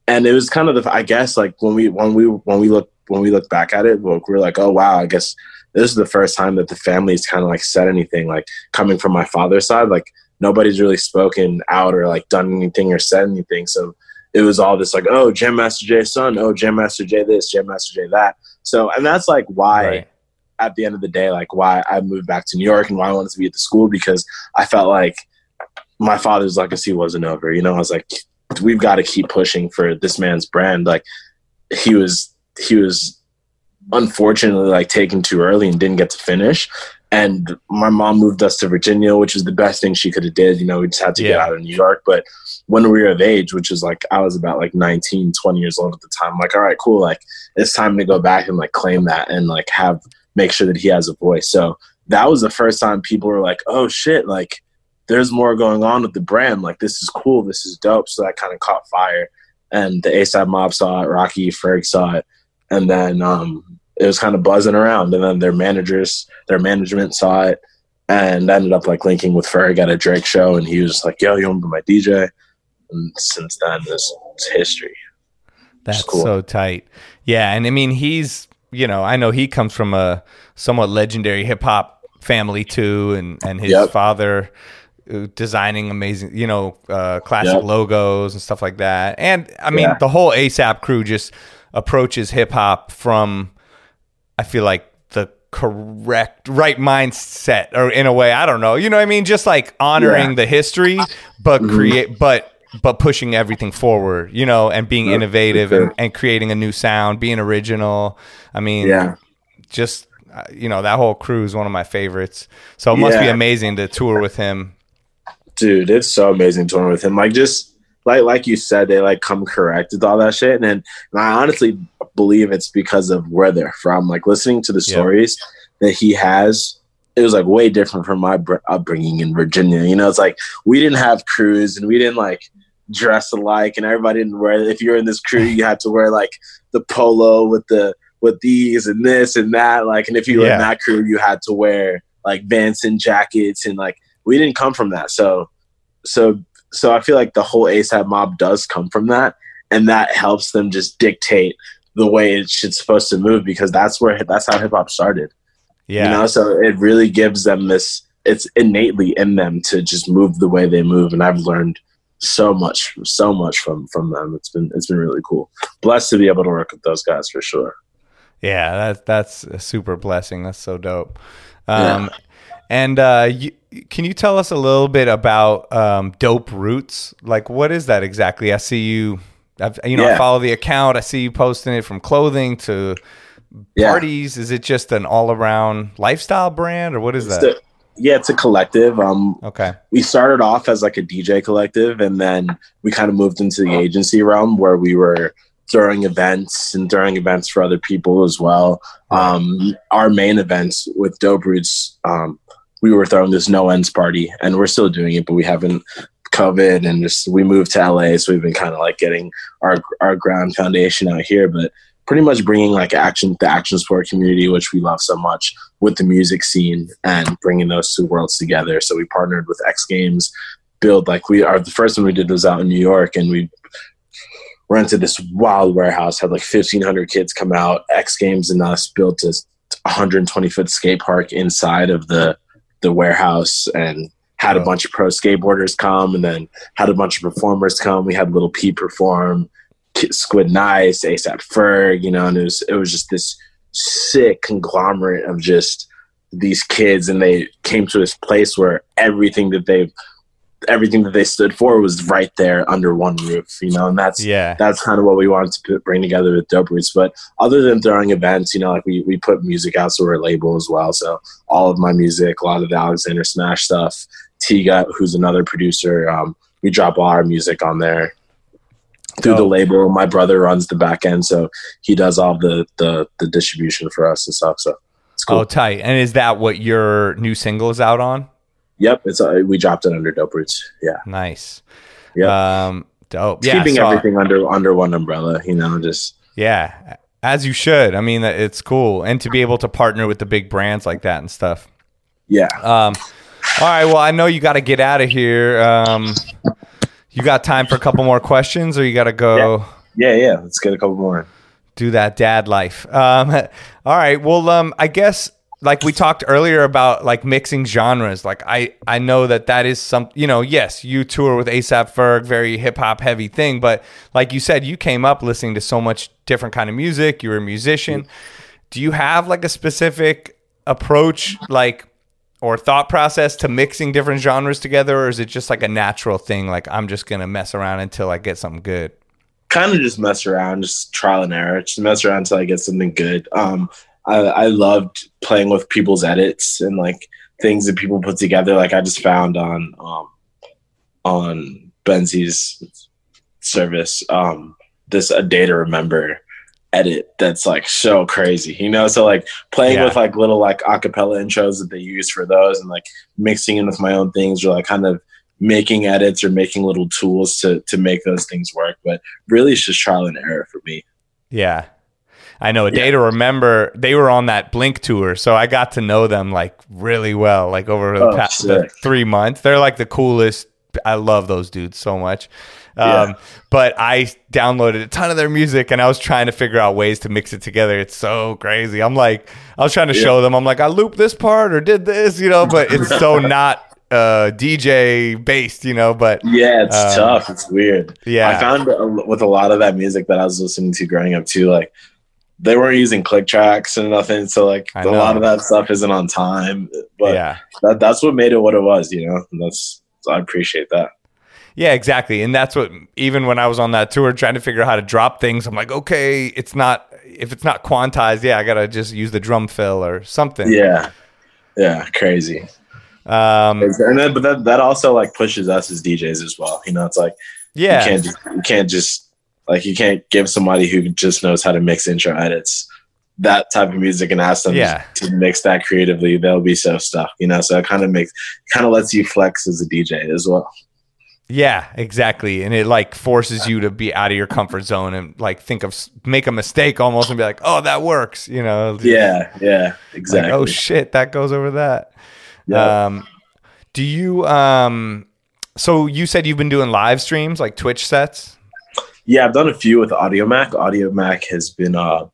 and it was kind of the I guess like when we when we when we look when we look back at it, we we're like, oh wow, I guess this is the first time that the family's kind of like said anything. Like coming from my father's side, like nobody's really spoken out or like done anything or said anything. So it was all this like, oh, Jam Master Jay's son, oh, Jam Master Jay this, Jam Master Jay that. So, and that's like why, right. at the end of the day, like why I moved back to New York and why I wanted to be at the school because I felt like my father's legacy wasn't over. You know, I was like, we've got to keep pushing for this man's brand. Like he was, he was unfortunately like taken too early and didn't get to finish. And my mom moved us to Virginia, which was the best thing she could have did. You know, we just had to yeah. get out of New York. But when we were of age, which is like I was about like 19, 20 years old at the time, I'm like, all right, cool. Like it's time to go back and like claim that and like have make sure that he has a voice. So that was the first time people were like, oh shit, like there's more going on with the brand. Like this is cool, this is dope. So that kind of caught fire. And the ASAP mob saw it, Rocky Ferg saw it. And then um it was kind of buzzing around. And then their managers, their management saw it and ended up like linking with Ferg at a Drake show. And he was like, yo, you want to be my DJ? And since then, this is history. That's cool. so tight. Yeah. And I mean, he's, you know, I know he comes from a somewhat legendary hip hop family too. And, and his yep. father, uh, designing amazing, you know, uh, classic yep. logos and stuff like that. And I mean, yeah. the whole ASAP crew just approaches hip hop from I feel like the correct right mindset or in a way I don't know you know what I mean just like honoring yeah. the history but mm-hmm. create but but pushing everything forward you know and being innovative sure. and, and creating a new sound being original I mean yeah just uh, you know that whole crew is one of my favorites so it must yeah. be amazing to tour with him dude it's so amazing touring with him like just like like you said, they like come correct with all that shit. And, and I honestly believe it's because of where they're from. Like listening to the stories that he has, it was like way different from my upbringing in Virginia. You know, it's like we didn't have crews and we didn't like dress alike, and everybody didn't wear. If you're in this crew, you had to wear like the polo with the with these and this and that. Like, and if you were yeah. in that crew, you had to wear like Vanson jackets and like we didn't come from that. So so so I feel like the whole ASAP mob does come from that, and that helps them just dictate the way it should supposed to move because that's where that's how hip hop started. Yeah, you know, so it really gives them this. It's innately in them to just move the way they move, and I've learned so much, so much from from them. It's been it's been really cool. Blessed to be able to work with those guys for sure. Yeah, that's that's a super blessing. That's so dope. Um, yeah. And uh, you, can you tell us a little bit about um, Dope Roots? Like, what is that exactly? I see you. I've, you know, yeah. I follow the account. I see you posting it from clothing to parties. Yeah. Is it just an all-around lifestyle brand, or what is that? yeah, it's a collective. Um, okay. We started off as like a DJ collective, and then we kind of moved into the agency realm where we were throwing events and throwing events for other people as well. Um, our main events with Dope Roots, um, we were throwing this no ends party, and we're still doing it, but we haven't COVID and just we moved to LA, so we've been kind of like getting our our ground foundation out here. But pretty much bringing like action the action sport community, which we love so much, with the music scene and bringing those two worlds together. So we partnered with X Games, build like we are the first one we did was out in New York, and we rented this wild warehouse, had like fifteen hundred kids come out. X Games and us built this 120 foot skate park inside of the the warehouse and had a bunch of pro skateboarders come and then had a bunch of performers come. We had Little P perform, Squid Nice, ASAP Ferg, you know, and it was it was just this sick conglomerate of just these kids and they came to this place where everything that they've everything that they stood for was right there under one roof, you know, and that's Yeah. that's kind of what we wanted to put, bring together with Dope Roots. But other than throwing events, you know, like we we put music out to our label as well. So all of my music, a lot of the Alexander Smash stuff, T Gut, who's another producer, um, we drop all our music on there through the label. My brother runs the back end, so he does all the the, the distribution for us and stuff. So it's cool. Oh, tight. And is that what your new single is out on? Yep, it's uh, we dropped it under Dope Roots. Yeah, Nice. yeah. Um, dope. Yeah. keeping so- everything under under one umbrella. You know, just Yeah. As you should. I mean, it's cool. And to be able to partner with the big brands like that and stuff. yeah. Um, all right. Well, I know you got to get out of here. Um, you got time for a couple more questions, or you got to go Yeah, yeah. Let's get a couple more. do that dad life? Um, all right. Well, um, I guess like we talked earlier about like mixing genres. Like I, I know that that is some. You know, yes, you tour with ASAP Ferg, very hip hop heavy thing. But like you said, you came up listening to so much different kind of music. You were a musician. Do you have like a specific approach, like? Or thought process to mixing different genres together or is it just like a natural thing like i'm just gonna mess around until i get something good Kind of just mess around, just trial and error. Just mess around until I get something good. Um, I, I loved playing with people's edits and like things that people put together. Like I just found on um, on Benzi's service um, this a day to remember edit that's like so crazy, you know. So like playing Yeah. with like little like acapella intros that they use for those, and like mixing in with my own things, or like kind of making edits or making little tools to to make those things work. But really, it's just trial and error for me. yeah i know a day Yeah. to remember they were on that blink tour so i got to know them like really well like over the Oh, past the three months they're like the coolest i love those dudes so much um, Yeah. but i downloaded a ton of their music and i was trying to figure out ways to mix it together it's so crazy i'm like i was trying to show them i'm like i looped this part or did this you know but it's so not uh dj based you know but Yeah, it's Um, tough. It's weird. yeah I found with a lot of that music that I was listening to growing up too, like they weren't using click tracks and nothing. So like a lot of that stuff isn't on time. But yeah that, that's what made it what it was, you know. And that's I appreciate that. Yeah, exactly. And that's what even when I was on that tour trying to figure out how to drop things, I'm like, okay, it's not if it's not quantized, yeah, I gotta just use the drum fill or something. Yeah, yeah, crazy. Um And then, but that that also like pushes us as DJs as well. You know, it's like yeah. you can't you can't just like you can't give somebody who just knows how to mix intro edits that type of music and ask them Yeah. to mix that creatively they'll be so stuck you know so it kind of makes kind of lets you flex as a dj as well Yeah, exactly. And it like forces you to be out of your comfort zone and like think of make a mistake almost and be like, "Oh, that works." You know. yeah yeah Like, exactly oh shit, that goes over that. Yeah. Um do you um so you said you've been doing live streams like Twitch sets? yeah i've done a few with Audiomack audio mac has been uh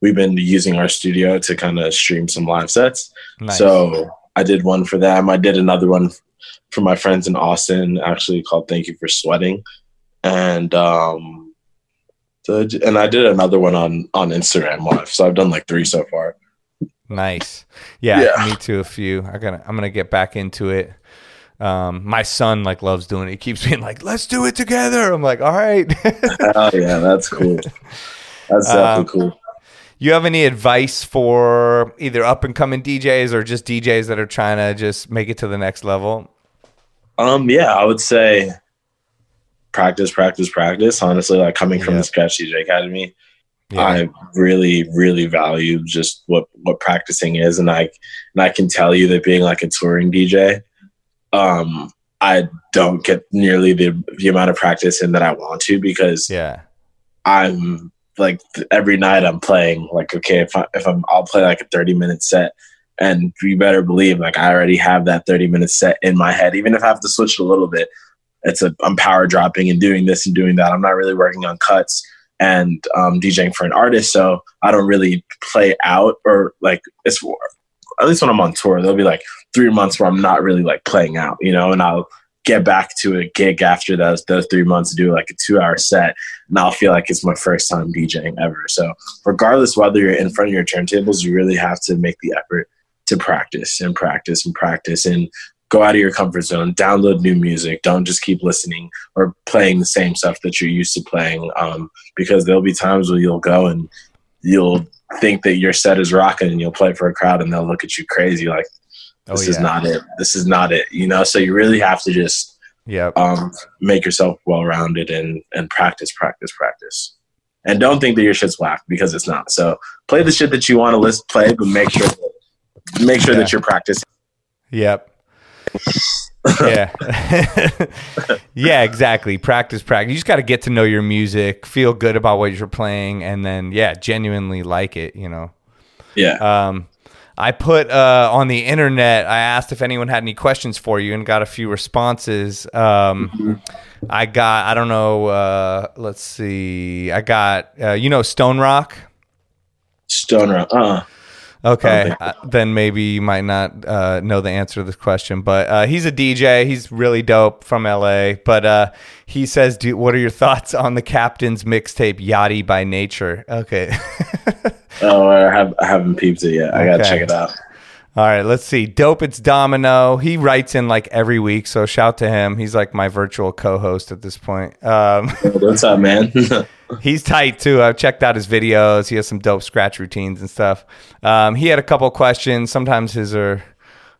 we've been using our studio to kind of stream some live sets Nice. So I did one for them. I did another one for my friends in Austin, actually called "Thank You for Sweating," and um, so, and I did another one on on Instagram Live. So I've done like three so far. Nice. Yeah, Yeah. me too. A few. I gotta. I'm gonna get back into it. Um, my son like loves doing it. He keeps being like, "Let's do it together." I'm like, "All right." Oh yeah, that's cool. That's definitely Um, cool. You have any advice for either up and coming DJs or just DJs that are trying to just make it to the next level? Um, yeah, I would say practice, practice, practice. Honestly, like coming from Yeah. the Scratch DJ Academy, Yeah. I really, really value just what what practicing is, and I and I can tell you that being like a touring DJ, um, I don't get nearly the the amount of practice in that I want to because yeah. I'm like every night I'm playing like okay if I if I'm I'll play like a 30 minute set and you better believe like I already have that 30 minute set in my head. Even if I have to switch it a little bit it's a I'm power dropping and doing this and doing that. I'm not really working on cuts and um, DJing for an artist so I don't really play out or like it's at least when I'm on tour there'll be like three months where I'm not really like playing out you know and I'll get back to a gig after those those three months do like a two hour set and I'll feel like it's my first time DJing ever. So regardless whether you're in front of your turntables, you really have to make the effort to practice and practice and practice and go out of your comfort zone, download new music. Don't just keep listening or playing the same stuff that you're used to playing. Um, because there'll be times where you'll go and you'll think that your set is rocking and you'll play for a crowd and they'll look at you crazy like this oh, yeah. is not it. This is not it. You know, so you really have to just yeah um, make yourself well rounded and and practice, practice, practice. And don't think that your shit's whack because it's not. So play the shit that you want to list play, but make sure that, make sure yeah. that you're practicing. Yep. yeah. yeah, exactly. Practice, practice. You just got to get to know your music, feel good about what you're playing, and then, yeah, genuinely like it, you know? Yeah. Um, I put uh, on the internet. I asked if anyone had any questions for you, and got a few responses. Um, mm-hmm. I got. I don't know. Uh, let's see. I got. Uh, you know, Stone Rock. Stone Rock. Uh. Okay, uh, then maybe you might not uh, know the answer to this question, but uh, he's a DJ. He's really dope from LA. But uh, he says, Do, "What are your thoughts on the Captain's mixtape, Yachty by Nature?" Okay. oh, I, have, I haven't peeped it yet. I gotta check it out. All right, let's see. Dope, it's Domino. He writes in like every week, so shout to him. He's like my virtual co-host at this point. Um, What's up, man? he's tight too. I've checked out his videos. He has some dope scratch routines and stuff. Um, he had a couple questions. Sometimes his are.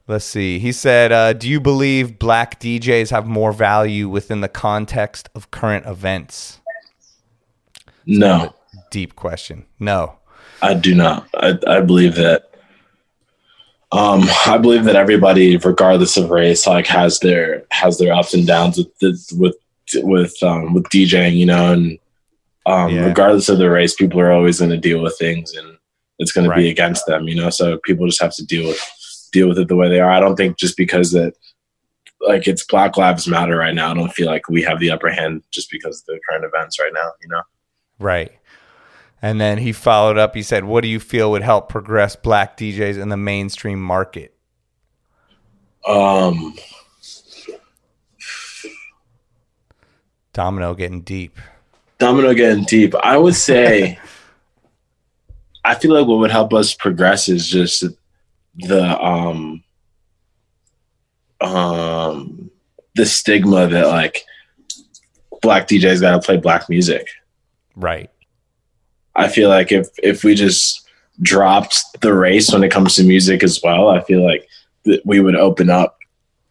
Let's see. He said, uh, "Do you believe black DJs have more value within the context of current events?" No. Deep question. No. I do not. I, I believe that. Um, I believe that everybody, regardless of race, like has their has their ups and downs with with with um, with DJing, you know, and um, yeah. regardless of the race, people are always going to deal with things, and it's going right. to be against them, you know. So people just have to deal with deal with it the way they are. I don't think just because that like it's Black Lives Matter right now. I don't feel like we have the upper hand just because of the current events right now, you know. Right. And then he followed up. He said, "What do you feel would help progress black DJs in the mainstream market?" Um, Domino getting deep. Domino getting deep. I would say, I feel like what would help us progress is just the um um the stigma that like black DJs got to play black music. Right. I feel like if if we just dropped the race when it comes to music as well, I feel like we would open up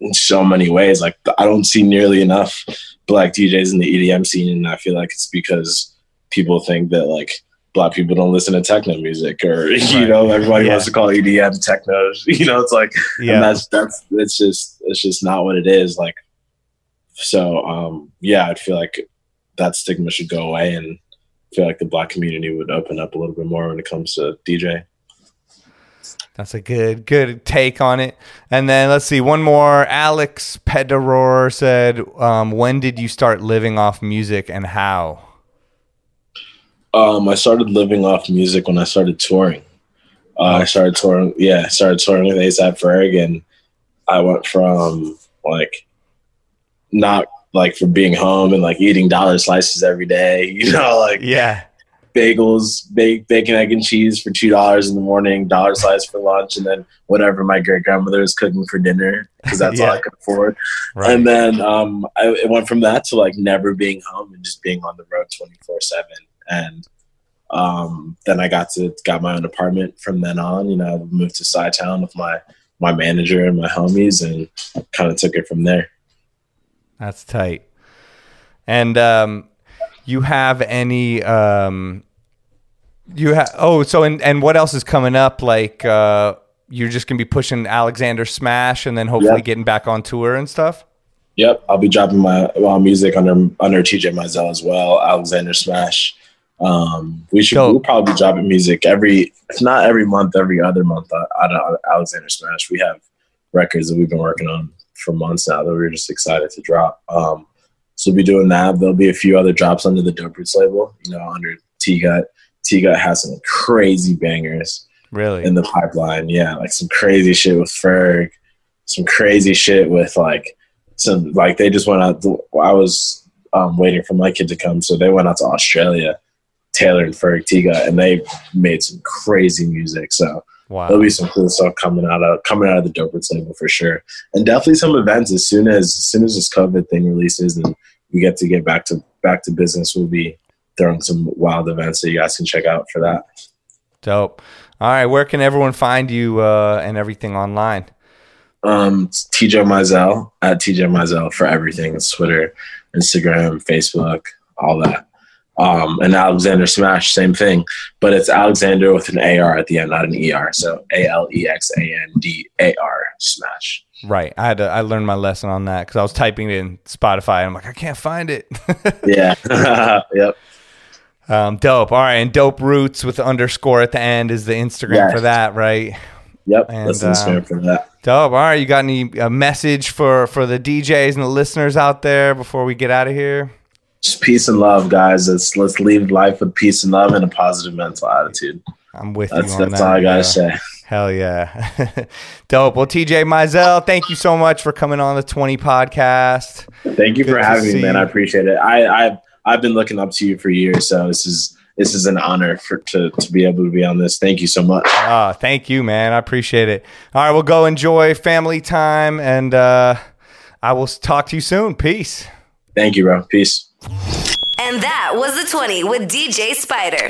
in so many ways. Like I don't see nearly enough black DJs in the EDM scene, and I feel like it's because people think that like black people don't listen to techno music, or right. you know, everybody yeah. wants to call EDM techno. You know, it's like, yeah, and that's that's it's just it's just not what it is. Like, so um, yeah, I feel like that stigma should go away and feel like the black community would open up a little bit more when it comes to DJ. That's a good good take on it. And then let's see one more. Alex Pedoror said, um, "When did you start living off music and how?" Um, I started living off music when I started touring. Uh, I started touring. Yeah, I started touring with ASAP Ferg, and I went from like not like for being home and like eating dollar slices every day, you know, like yeah, bagels, bake, bacon, egg, and cheese for two dollars in the morning, dollar slice for lunch, and then whatever my great grandmother was cooking for dinner because that's yeah. all I could afford. Right. And then um, I, it went from that to like never being home and just being on the road twenty four seven. And um, then I got to got my own apartment from then on. You know, I moved to Town with my my manager and my homies, and kind of took it from there. That's tight. And um, you have any um, you have oh so and and what else is coming up? Like uh, you're just gonna be pushing Alexander Smash and then hopefully yep. getting back on tour and stuff. Yep, I'll be dropping my well, music under under TJ Mizell as well. Alexander Smash Um, we should we'll probably be dropping music every, if not every month, every other month out of Alexander Smash. We have records that we've been working on for months now that we're just excited to drop. Um, so we'll be doing that. There'll be a few other drops under the Dope Roots label, you know, under T Gut. T Gut has some crazy bangers. Really? In the pipeline. Yeah. Like some crazy shit with Ferg, some crazy shit with like some, like they just went out. I was um, waiting for my kid to come. So they went out to Australia, Taylor and Ferg T Gut, and they made some crazy music. So, Wow. There'll be some cool stuff coming out of coming out of the Dope label for sure, and definitely some events as soon as as soon as this COVID thing releases and we get to get back to back to business. We'll be throwing some wild events that you guys can check out for that. Dope. All right, where can everyone find you uh, and everything online? Um, TJ Mizell at TJ Mizell for everything. It's Twitter, Instagram, Facebook, all that. Um, and Alexander Smash, same thing, but it's Alexander with an AR at the end, not an ER. So A L E X A N D A R Smash. Right. I had to, I learned my lesson on that because I was typing it in Spotify. And I'm like, I can't find it. yeah. yep. Um, dope. All right, and dope roots with the underscore at the end is the Instagram yes. for that, right? Yep. And, that's Instagram um, for that. Dope. All right, you got any a message for for the DJs and the listeners out there before we get out of here? Peace and love, guys. Let's let's leave life with peace and love and a positive mental attitude. I'm with that's, you. that's that, all I gotta yeah. say. Hell yeah. Dope. Well, TJ Mizell, thank you so much for coming on the 20 podcast. Thank you Good for having me, man. You. I appreciate it. I, I've I've been looking up to you for years, so this is this is an honor for to to be able to be on this. Thank you so much. Ah, thank you, man. I appreciate it. All right, we'll go enjoy family time and uh I will talk to you soon. Peace. Thank you, bro. Peace. And that was the 20 with DJ Spider.